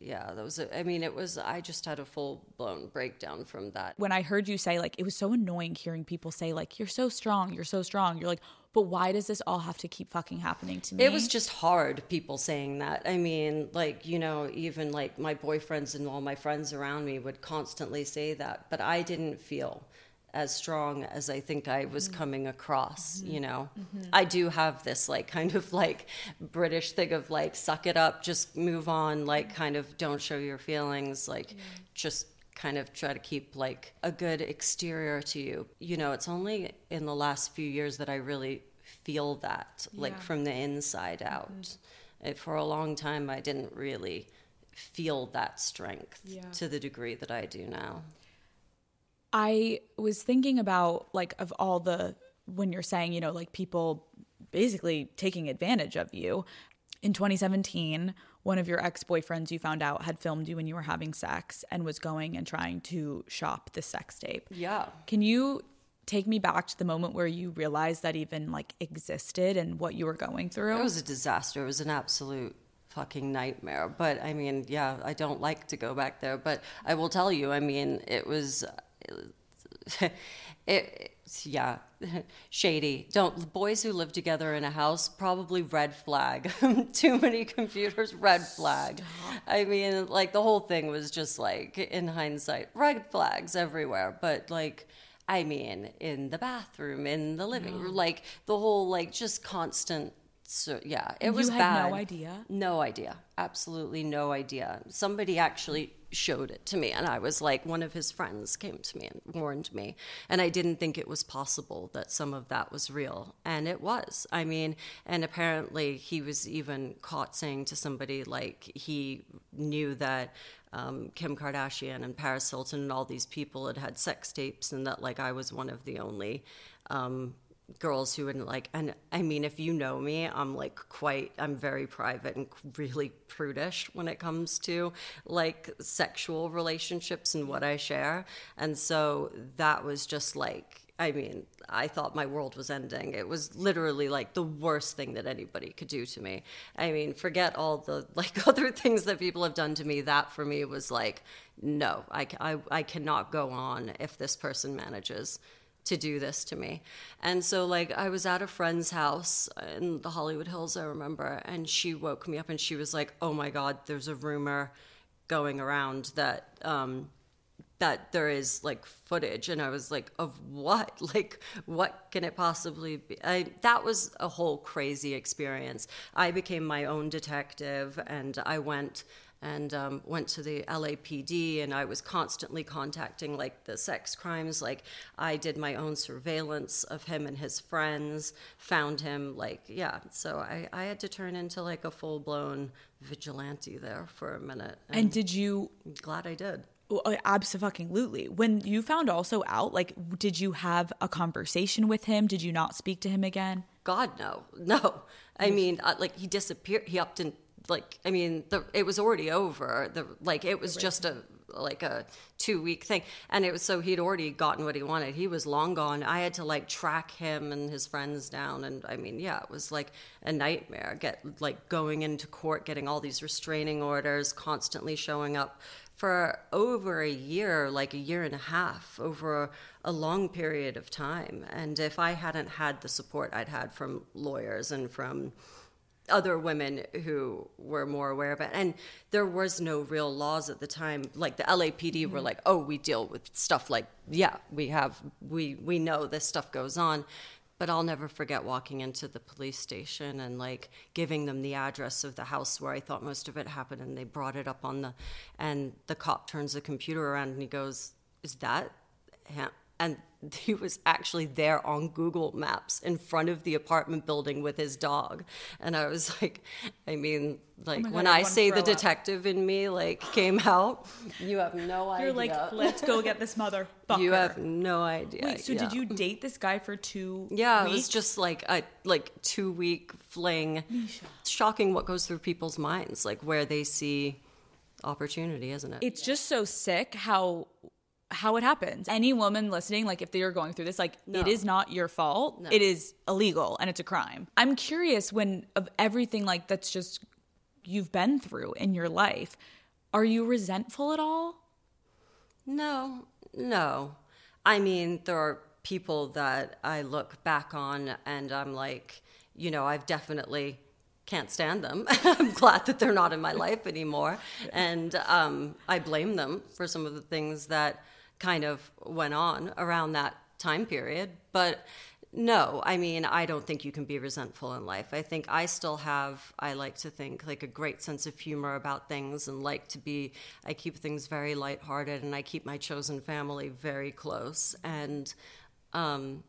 yeah, that was. A, I mean, it was. I just had a full blown breakdown from that. When I heard you say, like, it was so annoying hearing people say, like, "You're so strong, you're so strong." You're like, but why does this all have to keep fucking happening to me? It was just hard. People saying that. I mean, like you know, even like my boyfriends and all my friends around me would constantly say that, but I didn't feel as strong as I think I was mm-hmm. coming across, mm-hmm. you know. Mm-hmm. I do have this like kind of like British thing of like suck it up, just move on, like kind of don't show your feelings, like just kind of try to keep like a good exterior to you. You know, it's only in the last few years that I really feel that like from the inside mm-hmm. out. It, for a long time I didn't really feel that strength yeah. to the degree that I do now. I was thinking about like of all the when you're saying, you know, like people basically taking advantage of you. In 2017, one of your ex-boyfriends you found out had filmed you when you were having sex and was going and trying to shop the sex tape. Yeah. Can you take me back to the moment where you realized that even like existed and what you were going through? It was a disaster. It was an absolute fucking nightmare. But I mean, yeah, I don't like to go back there, but I will tell you, I mean, it was it, yeah, shady. Don't boys who live together in a house probably red flag. Too many computers, red flag. Stop. I mean, like the whole thing was just like in hindsight, red flags everywhere. But like, I mean, in the bathroom, in the living room, mm. like the whole like just constant so yeah, it was you had bad. No idea. No idea. Absolutely no idea. Somebody actually showed it to me, and I was like, one of his friends came to me and warned me, and I didn't think it was possible that some of that was real, and it was. I mean, and apparently he was even caught saying to somebody like he knew that um, Kim Kardashian and Paris Hilton and all these people had had sex tapes, and that like I was one of the only. Um, girls who wouldn't like and i mean if you know me i'm like quite i'm very private and really prudish when it comes to like sexual relationships and what i share. And so that was just like i mean i thought my world was ending. It was literally like the worst thing that anybody could do to me. I mean forget all the like other things that people have done to me. That for me was like no i, I, I cannot go on if this person manages to do this to me. And so, like, I was at a friend's house in the Hollywood Hills, I remember, and she woke me up and she was like, Oh my God, there's a rumor going around that, um, that there is like footage. And i was like of what? Like what can it possibly be? I, that was a whole crazy experience. I became my own detective and i went and um, went to the LAPD and I was constantly contacting like the sex crimes. Like I did my own surveillance of him and his friends, found him like, yeah. So I, I had to turn into like a full blown vigilante there for a minute. And did you? Glad I did. Well, uh, Absolutely. When you found also out, like, did you have a conversation with him? Did you not speak to him again? God, no, no. I mean, uh, like he disappeared. He upped and like, I mean, the it was already over. The like, it was just a like a two week thing, and it was so he'd already gotten what he wanted. He was long gone. I had to like track him and his friends down, and I mean, yeah, it was like a nightmare. Get like going into court, getting all these restraining orders, constantly showing up for over a year, like a year and a half, over a, a, long period of time. And if I hadn't had the support I'd had from lawyers and from other women who were more aware of it, and there was no real laws at the time. Like the LAPD mm-hmm. were like, "Oh, we deal with stuff like yeah, we have we we know this stuff goes on." but I'll never forget walking into the police station and like giving them the address of the house where I thought most of it happened and they brought it up on the and the cop turns the computer around and he goes is that him? And he was actually there on Google Maps in front of the apartment building with his dog. And I was like, I mean, oh like oh God, when I say the detective in me like came out, you have no idea. You're like, let's go get this mother. You have no idea. Wait, so yeah. did you date this guy for two? Yeah, weeks? it was just like a like two week fling. Mischa. Shocking what goes through people's minds, like where they see opportunity, isn't it? It's just so sick how how it happens. Any woman listening, like if they are going through this, like no. it is not your fault. No. It is illegal and it's a crime. I'm curious when of everything like that's just you've been through in your life, are you resentful at all? No, no. I mean, there are people that I look back on and I'm like, you know, I've definitely can't stand them. I'm glad that they're not in my life anymore. And um, I blame them for some of the things that kind of went on around that time period. But no, I mean, I don't think you can be resentful in life. I think I still have, I like to think, like a great sense of humor about things and like to be, I keep things very lighthearted and I keep my chosen family very close. And, um,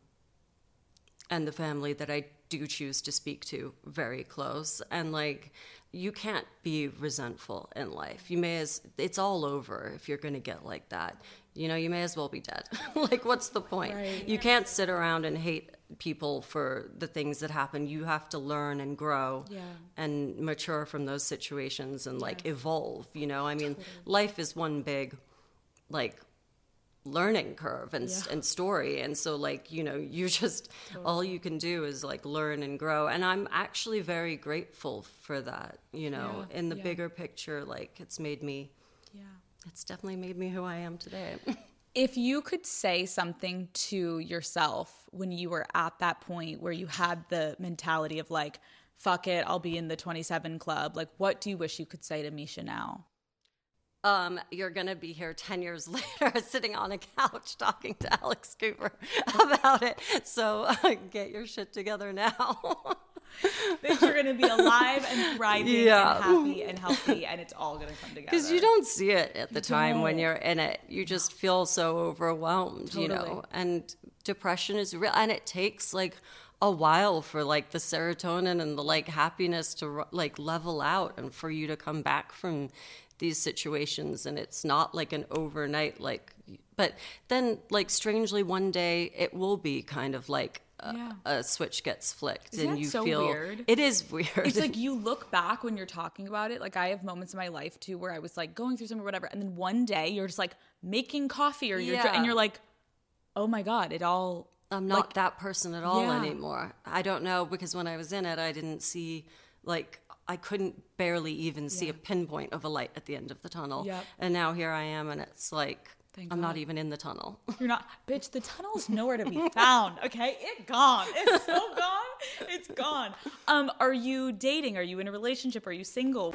and the family that I do choose to speak to very close. And like, you can't be resentful in life. You may as, it's all over if you're going to get like that you know, you may as well be dead. like, what's the point? Right. You can't sit around and hate people for the things that happen. You have to learn and grow yeah. and mature from those situations and like evolve. You know, I mean, totally. life is one big, like, learning curve and, yeah. and story and so like you know you just totally. all you can do is like learn and grow and i'm actually very grateful for that you know yeah. in the bigger picture like it's made me yeah it's definitely made me who I am today. if you could say something to yourself when you were at that point where you had the mentality of like, fuck it, I'll be in the 27 club, like, what do you wish you could say to Mischa now? Um, you're going to be here 10 years later sitting on a couch talking to Alex Cooper about it. So uh, get your shit together now. that you're going to be alive and thriving yeah. and happy and healthy, and it's all going to come together. Because you don't see it at the time when you're in it. You just feel so overwhelmed, totally. you know. And depression is real, and it takes like a while for like the serotonin and the like happiness to like level out and for you to come back from these situations and it's not like an overnight like but then like strangely one day it will be kind of like yeah. a, switch gets flicked Isn't and you so feel weird? it is weird. It's like you look back when you're talking about it. Like I have moments in my life too where I was like going through something or whatever, and then one day you're just like making coffee or you're yeah. and you're like, oh my god, it all. I'm not like, that person at all yeah. anymore. I don't know because when I was in it, I didn't see like I couldn't barely even see a pinpoint of a light at the end of the tunnel. Yep. And now here I am, and it's like Thank I'm not even in the tunnel. You're not, bitch. The tunnel's nowhere to be found. Okay, it gone. It's so gone. It's gone. Um, are you dating? Are you in a relationship? Are you single?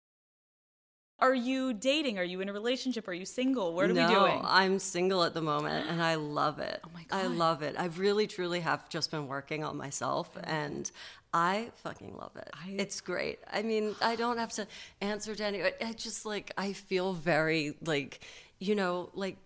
Are you dating? Are you in a relationship? Are you single? What are no, we doing? I'm single at the moment and I love it. Oh my God. I love it. I really truly have just been working on myself and I fucking love it. it's great. I mean, I don't have to answer to anyone. I just like I feel very like, you know, like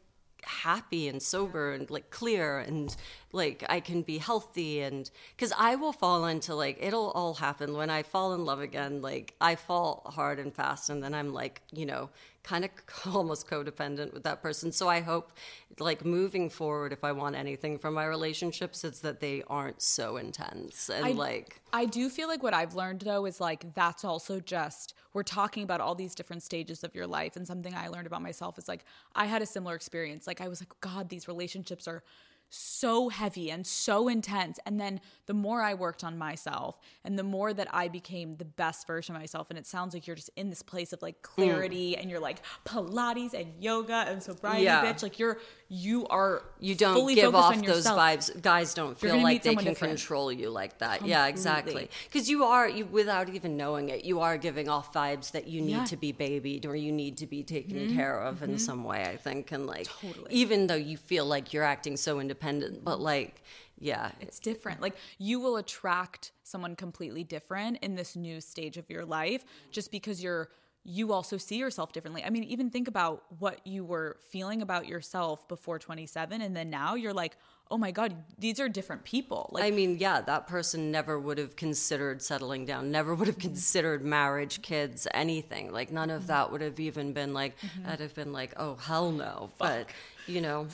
happy and sober and like clear and like I can be healthy and because I will fall into like it'll all happen. When I fall in love again like I fall hard and fast and then I'm like you know kind of almost codependent with that person. So I hope like moving forward if I want anything from my relationships it's that they aren't so intense and I- like I do feel like what I've learned though is like that's also just we're talking about all these different stages of your life and something I learned about myself is like I had a similar experience. Like I was like god these relationships are so heavy and so intense. And then the more I worked on myself and the more that I became the best version of myself and it sounds like you're just in this place of like mm. clarity and you're like pilates and yoga. And sobriety Yeah. bitch like you're you are you don't give off those vibes. Guys don't feel like they can different. control you like that. Yeah exactly. Because you are you without even knowing it you are giving off vibes that you need Yeah. to be babied or you need to be taken mm-hmm. care of in mm-hmm. some way i think. And like Totally. even though you feel like you're acting so independent but like yeah. It's different. Like you will attract someone completely different in this new stage of your life just because you're you also see yourself differently. I mean, even think about what you were feeling about yourself before 27 and then now you're like, "Oh my god, these are different people." Like I mean, yeah, that person never would have considered settling down, never would have mm-hmm. considered marriage, kids, anything. Like, none of mm-hmm. that would have even been like, mm-hmm. I'd have been like, oh, hell no. But, you know,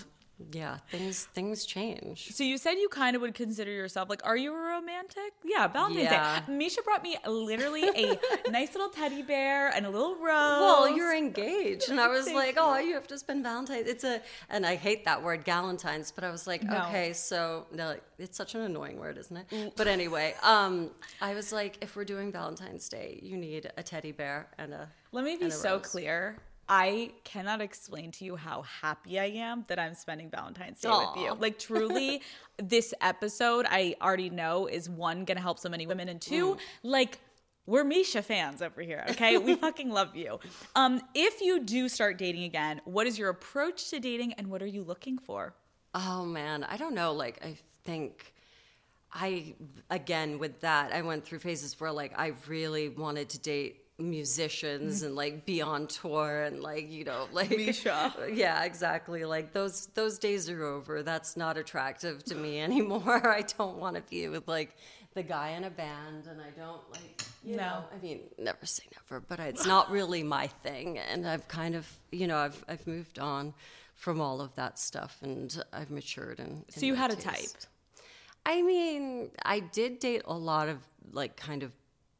yeah, things things change. So you said you kind of would consider yourself like, are you a romantic? Yeah, Valentine's Yeah. Day. Misha brought me literally a nice little teddy bear and a little rose. Well, you're engaged, and I was like, "Oh, you have to spend Valentine's." It's a, and I hate that word, Galentine's, but I was like, No. "Okay, so no, it's such an annoying word, isn't it?" But anyway, um, I was like, "If we're doing Valentine's Day, you need a teddy bear and a." Let me be so clear. I cannot explain to you how happy I am that I'm spending Valentine's Day with you. Like truly, this episode I already know is one gonna help so many women, and two, like we're Mischa fans over here. Okay, we fucking love you. Um, if you do start dating again, what is your approach to dating, and what are you looking for? Oh man, I don't know. Like, I think I again with that, I went through phases where like I really wanted to date musicians and like be on tour and like you know like Mischa. yeah exactly like those those days are over that's not attractive to me anymore i don't want to be with like the guy in a band and i don't like you No. know i mean never say never but it's not really my thing and i've kind of you know i've i've moved on from all of that stuff and i've matured and So you had a type. I mean, I did date a lot of like kind of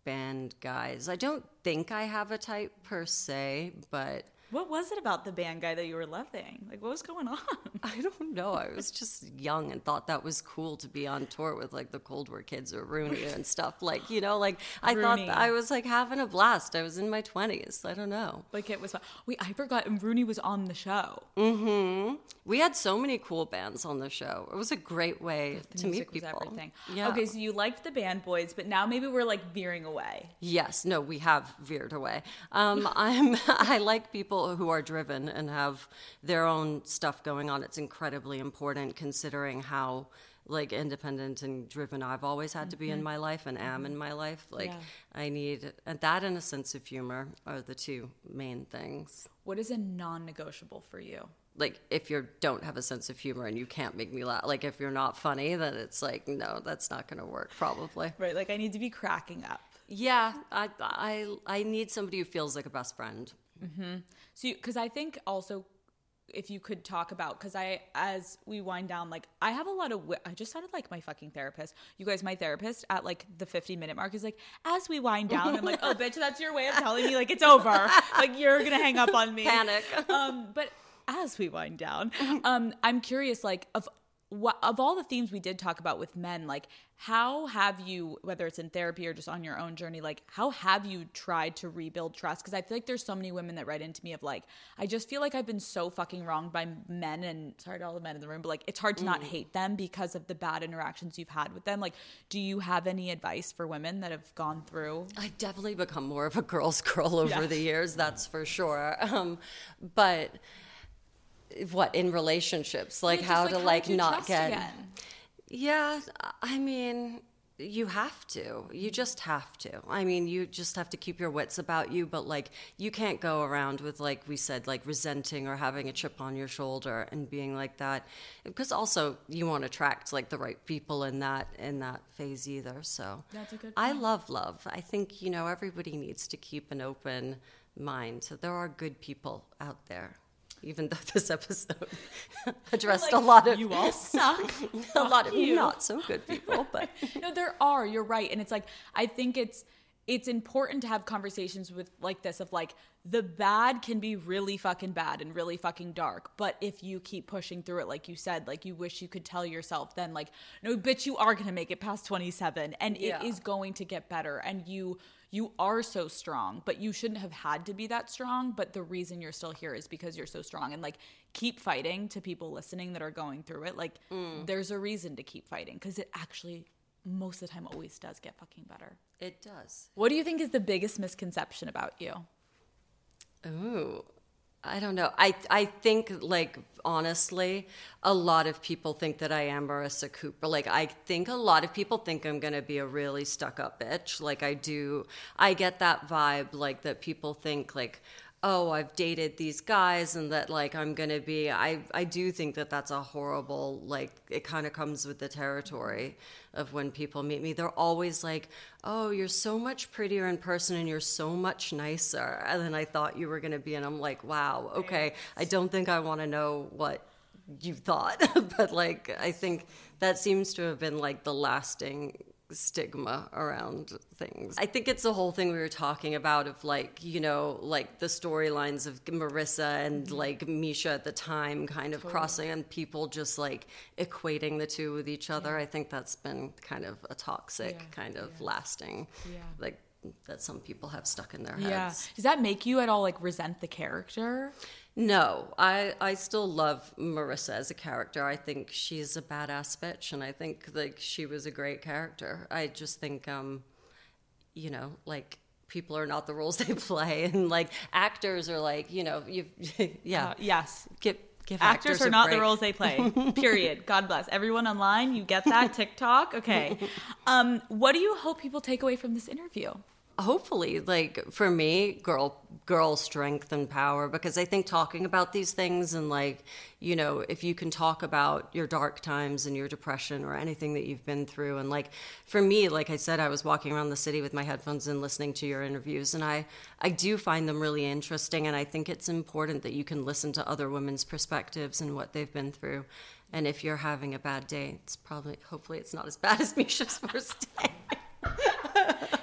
band guys. I don't think I have a type per se, but What was it about the band guy that you were loving? Like, what was going on? I don't know. I was just young and thought that was cool to be on tour with like the Cold War Kids or Rooney and stuff. Like, you know, like I thought Rooney. that I was like having a blast. I was in my 20s. I don't know. Like, it was. Wait, I forgot. And Rooney was on the show. Mhm. We had so many cool bands on the show. It was a great way to meet people. everything. Yeah. Okay, so you liked the band boys, but now maybe we're like veering away. Yes, no, we have veered away. Um, I'm I like people who are driven and have their own stuff going on. It's incredibly important considering how like independent and driven I've always had to be in mm-hmm. my life and am in mm-hmm. my life. Like Yeah. I need and that and a sense of humor are the two main things. What is a non-negotiable for you? Like if you don't have a sense of humor and you can't make me laugh, like if you're not funny, then it's like no, that's not going to work probably. Right, like I need to be cracking up. Yeah, I I I need somebody who feels like a best friend. So, because I think also, if you could talk about, because I, as we wind down, like I have a lot of, I just sounded like my fucking therapist. You guys, my therapist at like the 50 minute mark is like, as we wind down, I'm like, oh, bitch, that's your way of telling me like it's over. Like you're gonna hang up on me. Panic. Um, but as we wind down, um, I'm curious, like of what of all the themes we did talk about with men, like how have you, whether it's in therapy or just on your own journey, like how have you tried to rebuild trust? Because I feel like there's so many women that write into me of like, I just feel like I've been so fucking wronged by men, and sorry to all the men in the room, but like it's hard to not hate them because of the bad interactions you've had with them. Like, do you have any advice for women that have gone through? I've definitely become more of a girl's girl over Yeah. the years, that's for sure. Um, but what in relationships, like Yeah, how just, to how like not get. again? Yeah, I mean, you have to. You just have to. I mean, you just have to keep your wits about you, but like, you can't go around with, like we said, like resenting or having a chip on your shoulder and being like that. Because also, you won't attract like the right people in that in that phase either. So That's a good I love love. I think you know everybody needs to keep an open mind. So there are good people out there. Even though this episode addressed a lot of you all suck. a lot of you. not so good people, but no, there are. You're right, and it's like I think it's it's important to have conversations with like this of like the bad can be really fucking bad and really fucking dark but if you keep pushing through it like you said like you wish you could tell yourself then like no bitch you are gonna make it past 27 and Yeah. it is going to get better and you you are so strong but you shouldn't have had to be that strong but the reason you're still here is because you're so strong. And like keep fighting to people listening that are going through it. Like mm. there's a reason to keep fighting because it actually most of the time always does get fucking better. It does. what do you think is the biggest misconception about you? Ooh, I don't know. I I think like honestly, a lot of people think that I am Marissa Cooper. Like I think a lot of people think I'm gonna be a really stuck up bitch. Like I do. I get that vibe. Like that people think like. Oh, I've dated these guys, and that like I'm gonna be. I I do think that that's a horrible like. It kind of comes with the territory of when people meet me. They're always like, "Oh, you're so much prettier in person, and you're so much nicer than I thought you were gonna be." And I'm like, "Wow, okay. I don't think I want to know what you thought, but like I think that seems to have been like the lasting stigma around things. I think it's the whole thing we were talking about of like, you know, like the storylines of Marissa and mm-hmm. like Misha at the time kind of crossing and people just like equating the two with each other. I think that's been kind of a toxic kind of lasting like that some people have stuck in their heads. yeah does that make you at all like resent the character No, I I still love Marissa as a character. I think she's a badass bitch, and I think like she was a great character. I just think, um, you know, like people are not the roles they play, and like actors are like, you know, you, yeah, Uh, yes. Give give actors, actors, are not the roles they play. Period. God bless. Everyone online you get that. Tiktok? Okay. Um what do you hope people take away from this interview hopefully like for me girl girl strength and power because i think talking about these things and like you know if you can talk about your dark times and your depression or anything that you've been through and like for me like i said i was walking around the city with my headphones and listening to your interviews and i i do find them really interesting and i think it's important that you can listen to other women's perspectives and what they've been through and if you're having a bad day it's probably hopefully it's not as bad as Mischa's first day.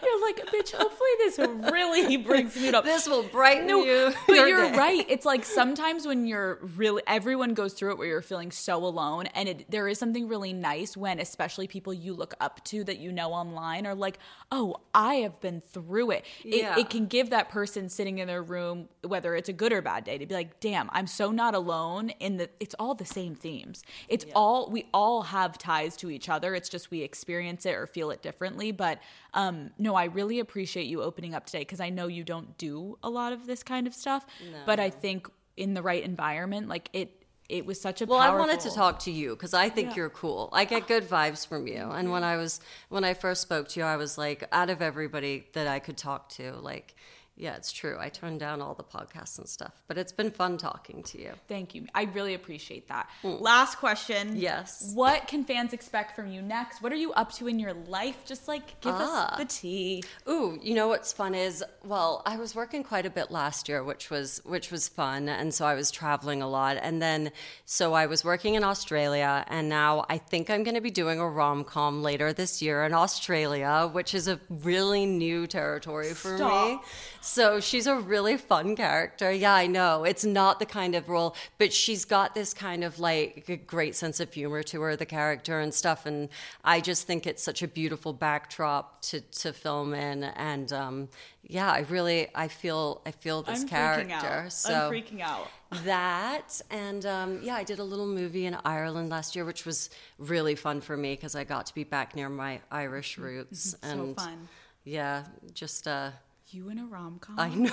You're like bitch, hopefully this really brings me up. This will brighten No, you. but your you're day. right. It's like sometimes when you're really, everyone goes through it where you're feeling so alone. And it, there is something really nice when, especially people you look up to that you know online are like, oh, I have been through it. It, Yeah. it can give that person sitting in their room, whether it's a good or bad day, to be like, damn, I'm so not alone in the, it's all the same themes. It's all, we all have ties to each other. It's just we experience it or feel it differently. But um, no, I really appreciate you opening up today because I know you don't do a lot of this kind of stuff. But I think in the right environment, like it, it was such a Well, I wanted to talk to you because I think you're cool. I get good vibes from you. And when mm-hmm. I was when I first spoke to you, I was like, out of everybody that I could talk to, like, yeah, it's true. I turned down all the podcasts and stuff, but it's been fun talking to you. Thank you. I really appreciate that. Last question. Yes. What can fans expect from you next? What are you up to in your life? Just like give Ah. us the tea. Ooh, you know what's fun is well, I was working quite a bit last year, which was which was fun, and so I was traveling a lot, and then so I was working in Australia, and now I think I'm going to be doing a rom com later this year in Australia, which is a really new territory for me. So she's a really fun character. Yeah, I know. It's not the kind of role, but she's got this kind of like great sense of humor to her, the character and stuff. And I just think it's such a beautiful backdrop to, to film in. And um, yeah, I really, I feel, I feel this I'm character. freaking out. So I'm freaking out. that and um, yeah i did a little movie in ireland last year which was really fun for me because i got to be back near my irish roots So and fun. yeah just uh You in a rom com? i know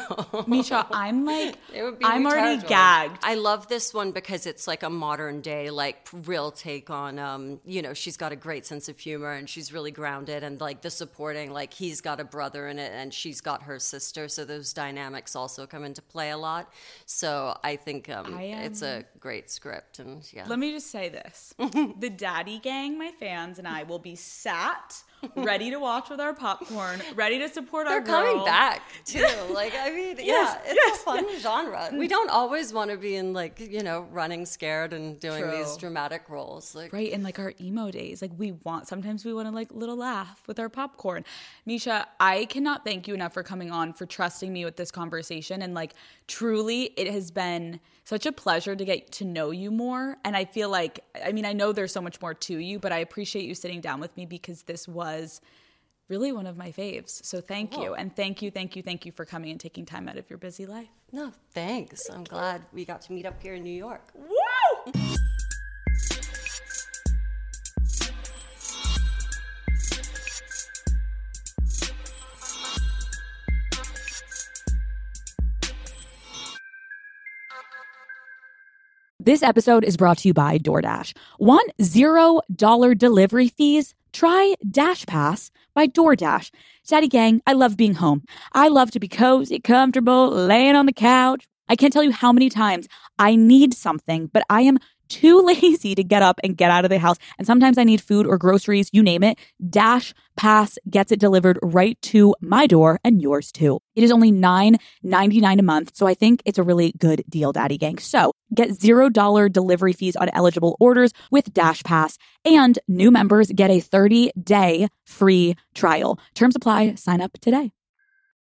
Mischa, I'm like, It would be I'm already territory. gagged. I love this one because it's like a modern day, like real take on, um, you know, she's got a great sense of humor and she's really grounded and like the supporting, like he's got a brother in it and she's got her sister. So those dynamics also come into play a lot. So I think um, I, it's a great script and yeah. Let me just say this. the Daddy Gang, my fans, and I will be sat, ready to watch with our popcorn, ready to support They're our girl. coming back too. Like I mean, Yes, yeah, it's yes, a fun genre. We mm. don't always want to be in like you know running scared and doing these dramatic roles. Like Right, in like our emo days, like we want sometimes we want to like little laugh with our popcorn. Mischa, I cannot thank you enough for coming on, for trusting me with this conversation, and like truly, it has been such a pleasure to get to know you more. And I feel like, I mean, I know there's so much more to you, but I appreciate you sitting down with me because this was really one of my faves. So thank you, and thank you, thank you, thank you for coming and taking time out of your busy life. no, thanks. I'm glad we got to meet up here in New York. Woo! This episode is brought to you by DoorDash. Want zero dollar delivery fees? Try Dash Pass by DoorDash. Daddy Gang, I love being home. I love to be cozy, comfortable, laying on the couch. I can't tell you how many times I need something, but I am too lazy to get up and get out of the house. And sometimes I need food or groceries, you name it. Dash Pass gets it delivered right to my door and yours too. It is only $9.99 a month, so I think it's a really good deal, Daddy Gang. So get $0 delivery fees on eligible orders with Dash Pass, and new members get a 30 day free trial. Terms apply. Sign up today.